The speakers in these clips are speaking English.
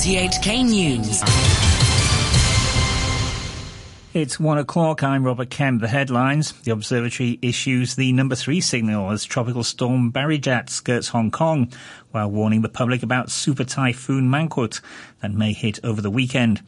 RTHK News. It's one o'clock. I'm Robert Kemp. The headlines. The observatory issues the number three signal as tropical storm Barijat skirts Hong Kong, while warning the public about super typhoon Mangkhut that may hit over the weekend.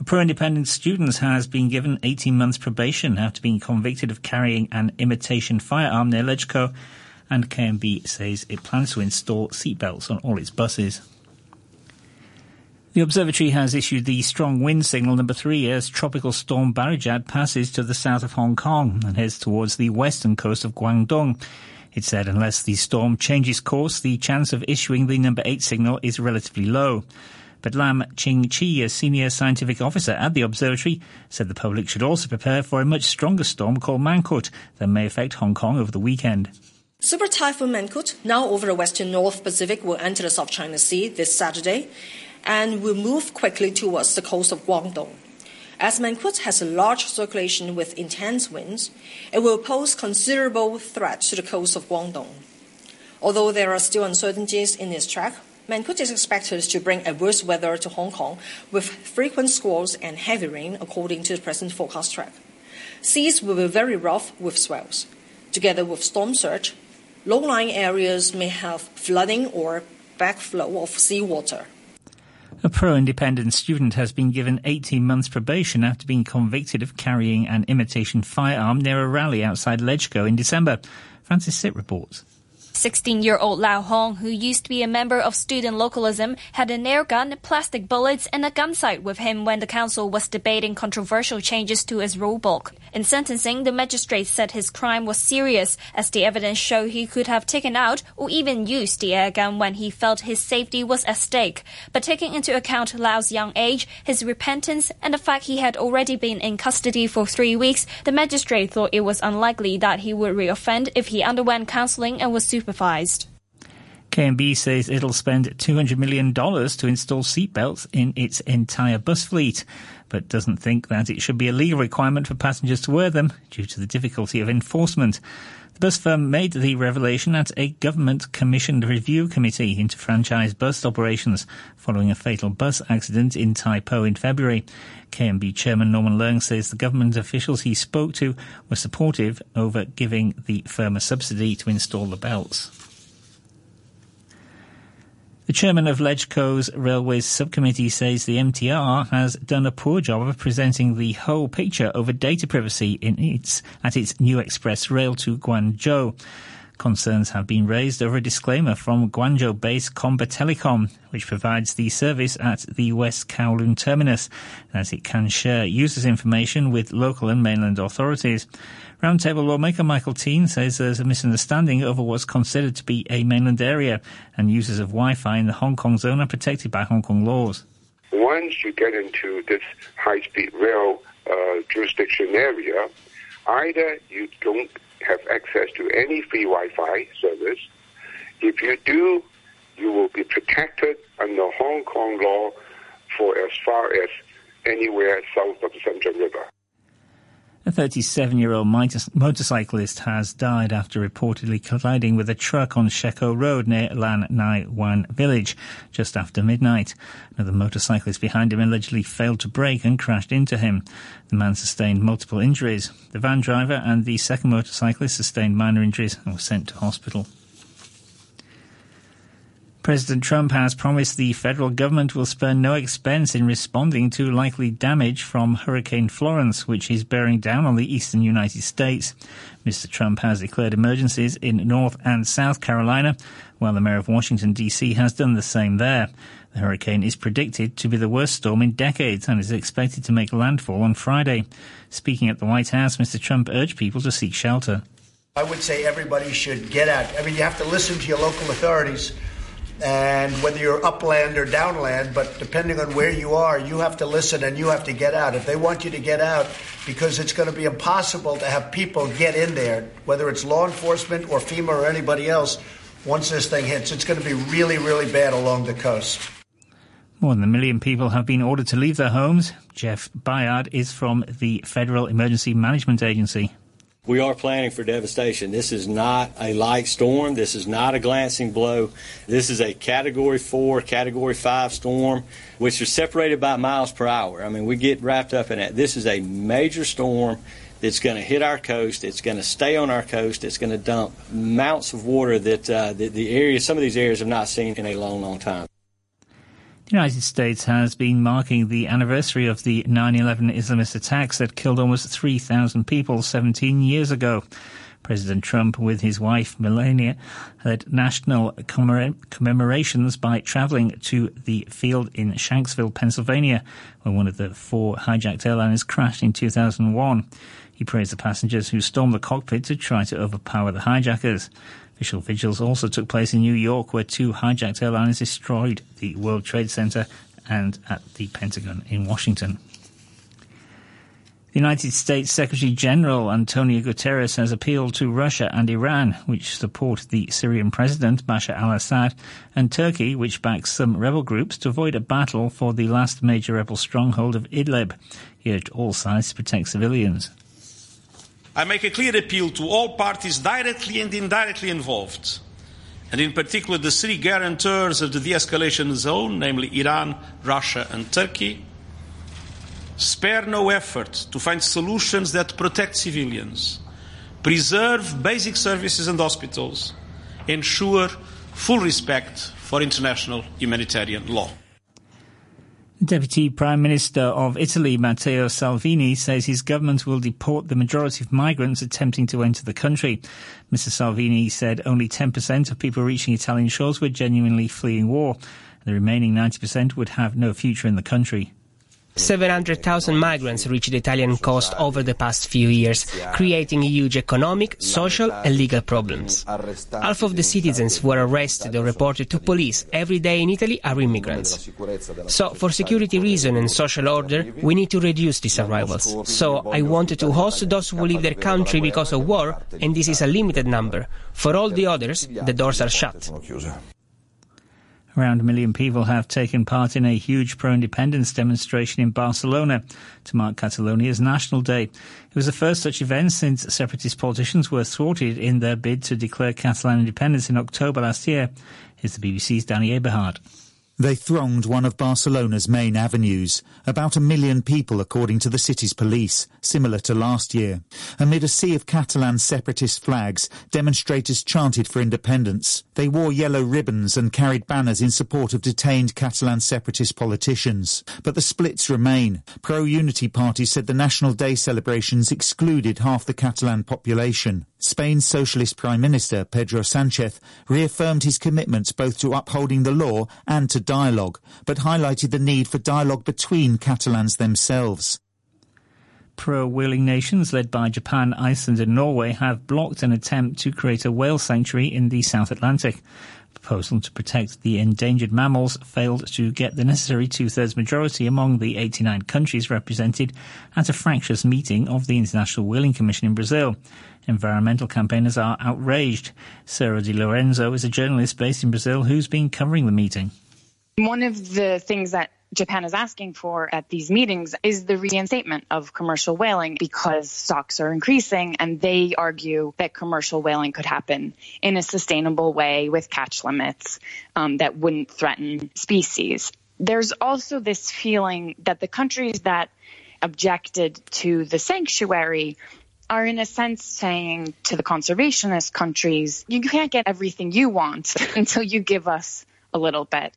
A pro-independent student has been given 18 months probation after being convicted of carrying an imitation firearm near Legco, and KMB says it plans to install seatbelts on all its buses. The observatory has issued the strong wind signal number three as tropical storm Barijat passes to the south of Hong Kong and heads towards the western coast of Guangdong. It said unless the storm changes course, the chance of issuing the number eight signal is relatively low. But Lam Ching Chi, a senior scientific officer at the observatory, said the public should also prepare for a much stronger storm called Mangkhut that may affect Hong Kong over the weekend. Super Typhoon Mangkhut, now over the western North Pacific, will enter the South China Sea this Saturday and will move quickly towards the coast of Guangdong. As Mangkhut has a large circulation with intense winds, it will pose considerable threat to the coast of Guangdong. Although there are still uncertainties in its track, Mangkhut is expected to bring adverse weather to Hong Kong with frequent squalls and heavy rain according to the present forecast track. Seas will be very rough with swells. Together with storm surge, low-lying areas may have flooding or backflow of seawater. A pro-independent student has been given 18 months probation after being convicted of carrying an imitation firearm near a rally outside Legco in December. Francis Sitt reports. 16 year old Lao Hong, who used to be a member of student localism, had an nail gun, plastic bullets, and a gun sight with him when the council was debating controversial changes to his its rulebook. In sentencing, the magistrate said his crime was serious, as the evidence showed he could have taken out or even used the air gun when he felt his safety was at stake. But taking into account Lao's young age, his repentance, and the fact he had already been in custody for three weeks, the magistrate thought it was unlikely that he would reoffend if he underwent counseling and was supervised. KMB says it'll spend $200 million to install seatbelts in its entire bus fleet, but doesn't think that it should be a legal requirement for passengers to wear them due to the difficulty of enforcement. The bus firm made the revelation at a government commissioned review committee into franchise bus operations following a fatal bus accident in Tai Po in February. KMB chairman Norman Leung says the government officials he spoke to were supportive over giving the firm a subsidy to install the belts. The chairman of Legco's Railways Subcommittee says the MTR has done a poor job of presenting the whole picture over data privacy in its, at its new express rail to Guangzhou. Concerns have been raised over a disclaimer from Guangzhou-based Comba Telecom, which provides the service at the West Kowloon terminus, as it can share users' information with local and mainland authorities. Roundtable lawmaker Michael Tien says there's a misunderstanding over what's considered to be a mainland area, and users of Wi-Fi in the Hong Kong zone are protected by Hong Kong laws. Once you get into this high-speed rail uh, jurisdiction area, either you don't have access to any free Wi-Fi service. If you do, you will be protected under Hong Kong law for as far as anywhere south of the Central River. A 37 year old motorcyclist has died after reportedly colliding with a truck on Shek O Road near Lan Nai Wan village just after midnight. Another motorcyclist behind him allegedly failed to brake and crashed into him. The man sustained multiple injuries. The van driver and the second motorcyclist sustained minor injuries and were sent to hospital. President Trump has promised the federal government will spare no expense in responding to likely damage from Hurricane Florence, which is bearing down on the eastern United States. Mr. Trump has declared emergencies in North and South Carolina, while the mayor of Washington, D.C. has done the same there. The hurricane is predicted to be the worst storm in decades and is expected to make landfall on Friday. Speaking at the White House, Mr. Trump urged people to seek shelter. I would say everybody should get out. I mean, you have to listen to your local authorities and whether you're upland or downland, but depending on where you are, you have to listen and you have to get out. If they want you to get out, because it's going to be impossible to have people get in there, whether it's law enforcement or FEMA or anybody else, once this thing hits, it's going to be really, really bad along the coast. More than a million people have been ordered to leave their homes. Jeff Byard is from the Federal Emergency Management Agency. We are planning for devastation. This is not a light storm. This is not a glancing blow. This is a Category 4, Category 5 storm, which are separated by miles per hour. I mean, we get wrapped up in that. This is a major storm that's going to hit our coast. It's going to stay on our coast. It's going to dump amounts of water that uh, the, the areas, some of these areas have not seen in a long, long time. The United States has been marking the anniversary of the 9-11 Islamist attacks that killed almost 3,000 people 17 years ago. President Trump, with his wife Melania, led national commemorations by traveling to the field in Shanksville, Pennsylvania, where one of the four hijacked airliners crashed in 2001. He praised the passengers who stormed the cockpit to try to overpower the hijackers. Official vigils also took place in New York, where two hijacked airliners destroyed the World Trade Center and at the Pentagon in Washington. The United States Secretary General Antonio Guterres has appealed to Russia and Iran, which support the Syrian president Bashar al-Assad, and Turkey, which backs some rebel groups, to avoid a battle for the last major rebel stronghold of Idlib. He urged all sides to protect civilians. I make a clear appeal to all parties directly and indirectly involved, and in particular the three guarantors of the de escalation zone, namely Iran, Russia, and Turkey. Spare no effort to find solutions that protect civilians, preserve basic services and hospitals, ensure full respect for international humanitarian law. Deputy Prime Minister of Italy, Matteo Salvini, says his government will deport the majority of migrants attempting to enter the country. Mr. Salvini said only 10% of people reaching Italian shores were genuinely fleeing war. And the remaining 90% would have no future in the country. 700,000 migrants reached the Italian coast over the past few years, creating huge economic, social and legal problems. Half of the citizens who are arrested or reported to police every day in Italy are immigrants. So, for security reasons and social order, we need to reduce these arrivals. So, I wanted to host those who leave their country because of war, and this is a limited number. For all the others, the doors are shut. Around a million people have taken part in a huge pro-independence demonstration in Barcelona to mark Catalonia's National Day. It was the first such event since separatist politicians were thwarted in their bid to declare Catalan independence in October last year. Here's the BBC's Danny Aeberhard. They thronged one of Barcelona's main avenues, about a million people according to the city's police, similar to last year. Amid a sea of Catalan separatist flags, demonstrators chanted for independence. They wore yellow ribbons and carried banners in support of detained Catalan separatist politicians. But the splits remain. Pro-unity parties said the National Day celebrations excluded half the Catalan population. Spain's Socialist Prime Minister, Pedro Sanchez, reaffirmed his commitments both to upholding the law and to dialogue, but highlighted the need for dialogue between Catalans themselves. Pro-whaling nations led by Japan, Iceland and Norway have blocked an attempt to create a whale sanctuary in the South Atlantic. A proposal to protect the endangered mammals failed to get the necessary two-thirds majority among the 89 countries represented at a fractious meeting of the International Whaling Commission in Brazil. Environmental campaigners are outraged. Sarah Di Lorenzo is a journalist based in Brazil who's been covering the meeting. One of the things that Japan is asking for at these meetings is the reinstatement of commercial whaling because stocks are increasing and they argue that commercial whaling could happen in a sustainable way with catch limits um, that wouldn't threaten species. There's also this feeling that the countries that objected to the sanctuary are in a sense saying to the conservationist countries, you can't get everything you want until you give us a little bit.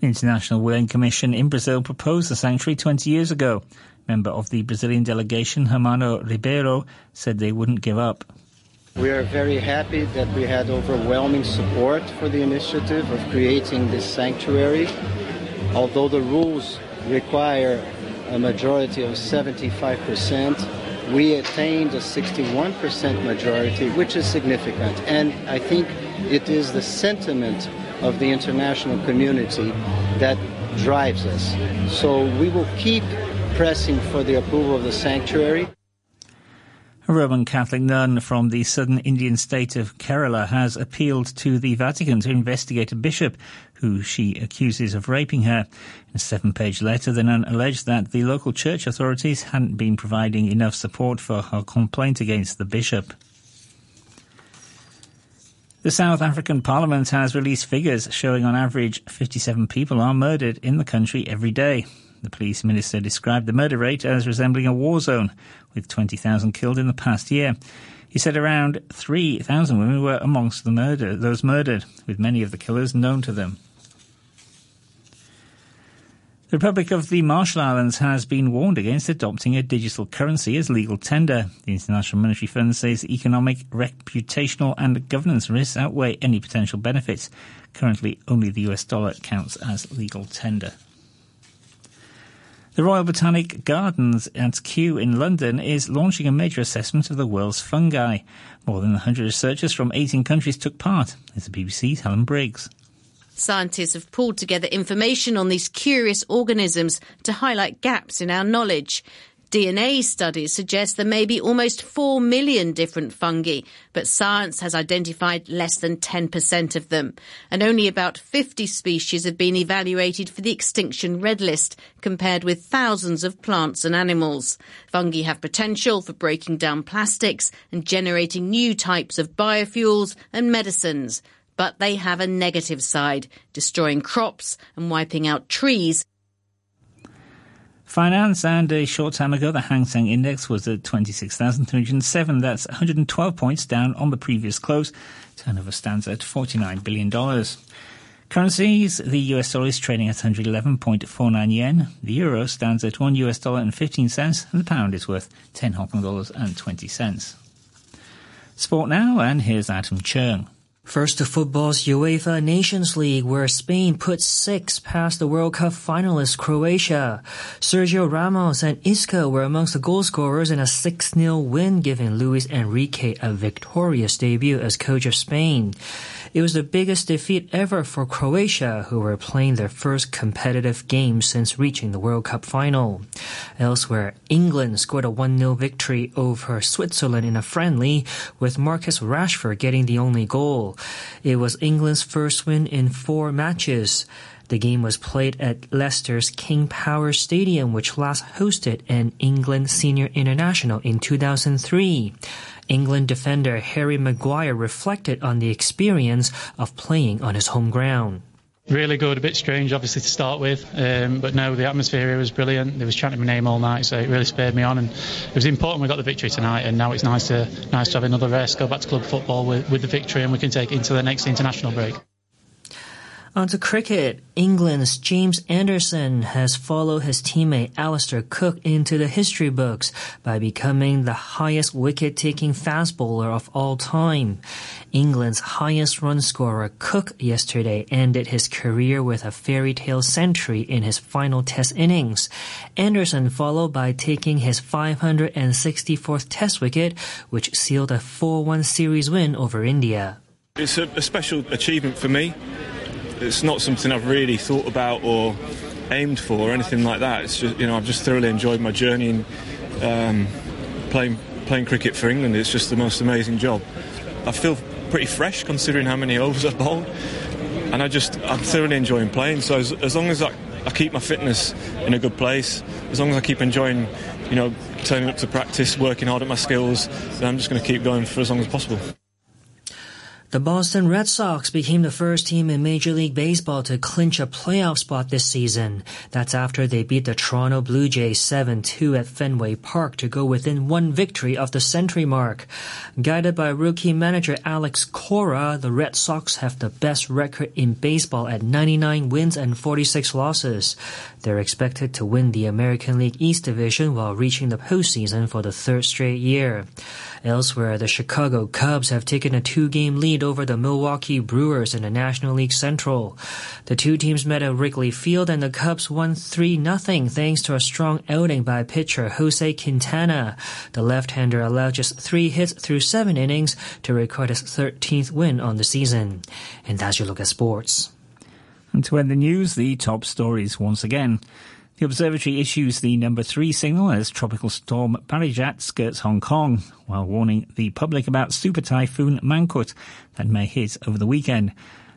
The International Whaling Commission in Brazil proposed the sanctuary 20 years ago. Member of the Brazilian delegation, Hermano Ribeiro, said they wouldn't give up. We are very happy that we had overwhelming support for the initiative of creating this sanctuary. Although the rules require a majority of 75%, we attained a 61% majority, which is significant. And I think it is the sentiment of the international community that drives us. So we will keep pressing for the approval of the sanctuary. A Roman Catholic nun from the southern Indian state of Kerala has appealed to the Vatican to investigate a bishop who she accuses of raping her. In a seven page letter, the nun alleged that the local church authorities hadn't been providing enough support for her complaint against the bishop. The South African Parliament has released figures showing on average 57 people are murdered in the country every day. The police minister described the murder rate as resembling a war zone, with 20,000 killed in the past year. He said around 3,000 women were amongst the murder, those murdered, with many of the killers known to them. The Republic of the Marshall Islands has been warned against adopting a digital currency as legal tender. The International Monetary Fund says economic, reputational, and governance risks outweigh any potential benefits. Currently, only the US dollar counts as legal tender. The Royal Botanic Gardens at Kew in London is launching a major assessment of the world's fungi. More than 100 researchers from 18 countries took part. It's the BBC's Helen Briggs. Scientists have pulled together information on these curious organisms to highlight gaps in our knowledge. DNA studies suggest there may be almost 4 million different fungi, but science has identified less than 10% of them. And only about 50 species have been evaluated for the extinction red list, compared with thousands of plants and animals. Fungi have potential for breaking down plastics and generating new types of biofuels and medicines but they have a negative side, destroying crops and wiping out trees. Finance and a short time ago, the Hang Seng Index was at 26,307. That's 112 points down on the previous close. Turnover stands at $49 billion. Currencies, the US dollar is trading at 111.49 yen. The euro stands at 1 US dollar and 15 cents, and the pound is worth 10 Hong Kong dollars and 20 cents. Sport now, and here's Adam Chung. First to football's UEFA Nations League, where Spain put six past the World Cup finalist Croatia. Sergio Ramos and Isco were amongst the goal scorers in a 6-0 win, giving Luis Enrique a victorious debut as coach of Spain. It was the biggest defeat ever for Croatia, who were playing their first competitive game since reaching the World Cup final. Elsewhere, England scored a 1-0 victory over Switzerland in a friendly, with Marcus Rashford getting the only goal. It was England's first win in four matches. The game was played at Leicester's King Power Stadium, which last hosted an England senior international in 2003. England defender Harry Maguire reflected on the experience of playing on his home ground. Really good, a bit strange obviously to start with, um, but no, the atmosphere here was brilliant. They was chanting my name all night, so it really spurred me on, and it was important we got the victory tonight. And now it's nice to nice to have another rest, go back to club football with, with the victory, and we can take it into the next international break. On to cricket. England's James Anderson has followed his teammate Alastair Cook into the history books by becoming the highest wicket-taking fast bowler of all time. England's highest run scorer Cook yesterday ended his career with a fairy tale century in his final test innings. Anderson followed by taking his 564th test wicket, which sealed a 4-1 series win over India. It's a, a special achievement for me it's not something I've really thought about or aimed for or anything like that. It's just you know I've just thoroughly enjoyed my journey in um, playing playing cricket for England. It's just the most amazing job. I feel pretty fresh considering how many overs I've bowled, and I just I'm thoroughly enjoying playing. So as, as long as I, I keep my fitness in a good place, as long as I keep enjoying, you know, turning up to practice, working hard at my skills, then I'm just going to keep going for as long as possible. The Boston Red Sox became the first team in Major League Baseball to clinch a playoff spot this season. That's after they beat the Toronto Blue Jays 7-2 at Fenway Park to go within one victory of the century mark. Guided by rookie manager Alex Cora, the Red Sox have the best record in baseball at 99 wins and 46 losses. They're expected to win the American League East Division while reaching the postseason for the third straight year. Elsewhere, the Chicago Cubs have taken a two-game lead over the Milwaukee Brewers in the National League Central. The two teams met at Wrigley Field and the Cubs won 3-0 thanks to a strong outing by pitcher Jose Quintana. The left-hander allowed just three hits through seven innings to record his 13th win on the season. And that's your look at sports. And to end the news, the top stories once again. The observatory issues the number three signal as tropical storm Barijat skirts Hong Kong, while warning the public about super typhoon Mangkhut that may hit over the weekend.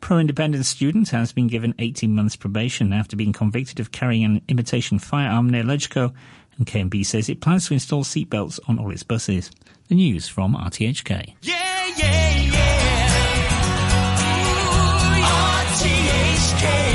Pro-independence student has been given 18 months probation after being convicted of carrying an imitation firearm near LegCo, and KMB says it plans to install seatbelts on all its buses. The news from RTHK. Yeah, yeah, yeah. Ooh, RTHK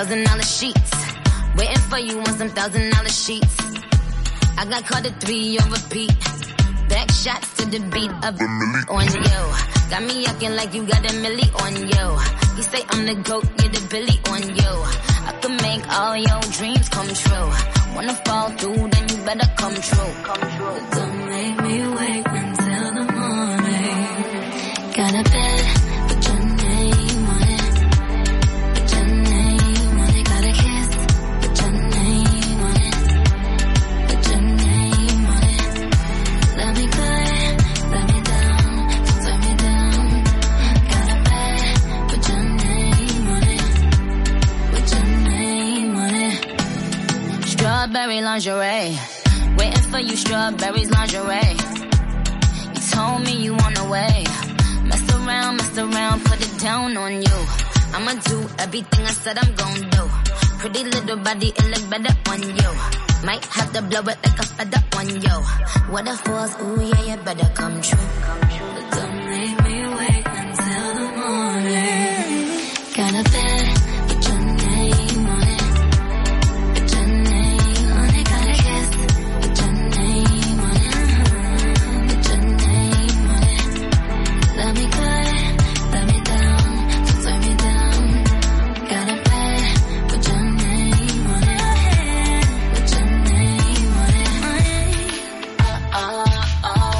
thousand dollar sheets. Waiting for you on some thousand dollar sheets. I got caught at three on repeat. Back shots to the beat of the milli on yo. Got me acting like you got a milli on yo. You say I'm the goat, you're the billy on yo. I can make all your dreams come true. Wanna fall through, then you better come true. Come true. Don't make me wait until the morning. Got a bed lingerie. Waiting for you, strawberries lingerie. You told me you want away. Mess around, mess around, put it down on you. I'ma do everything I said I'm gonna do. Pretty little body, it look better on you. Might have to blow it like a feather on you. What if force, ooh yeah, you better come true. But don't make me wait until the morning. Got a bed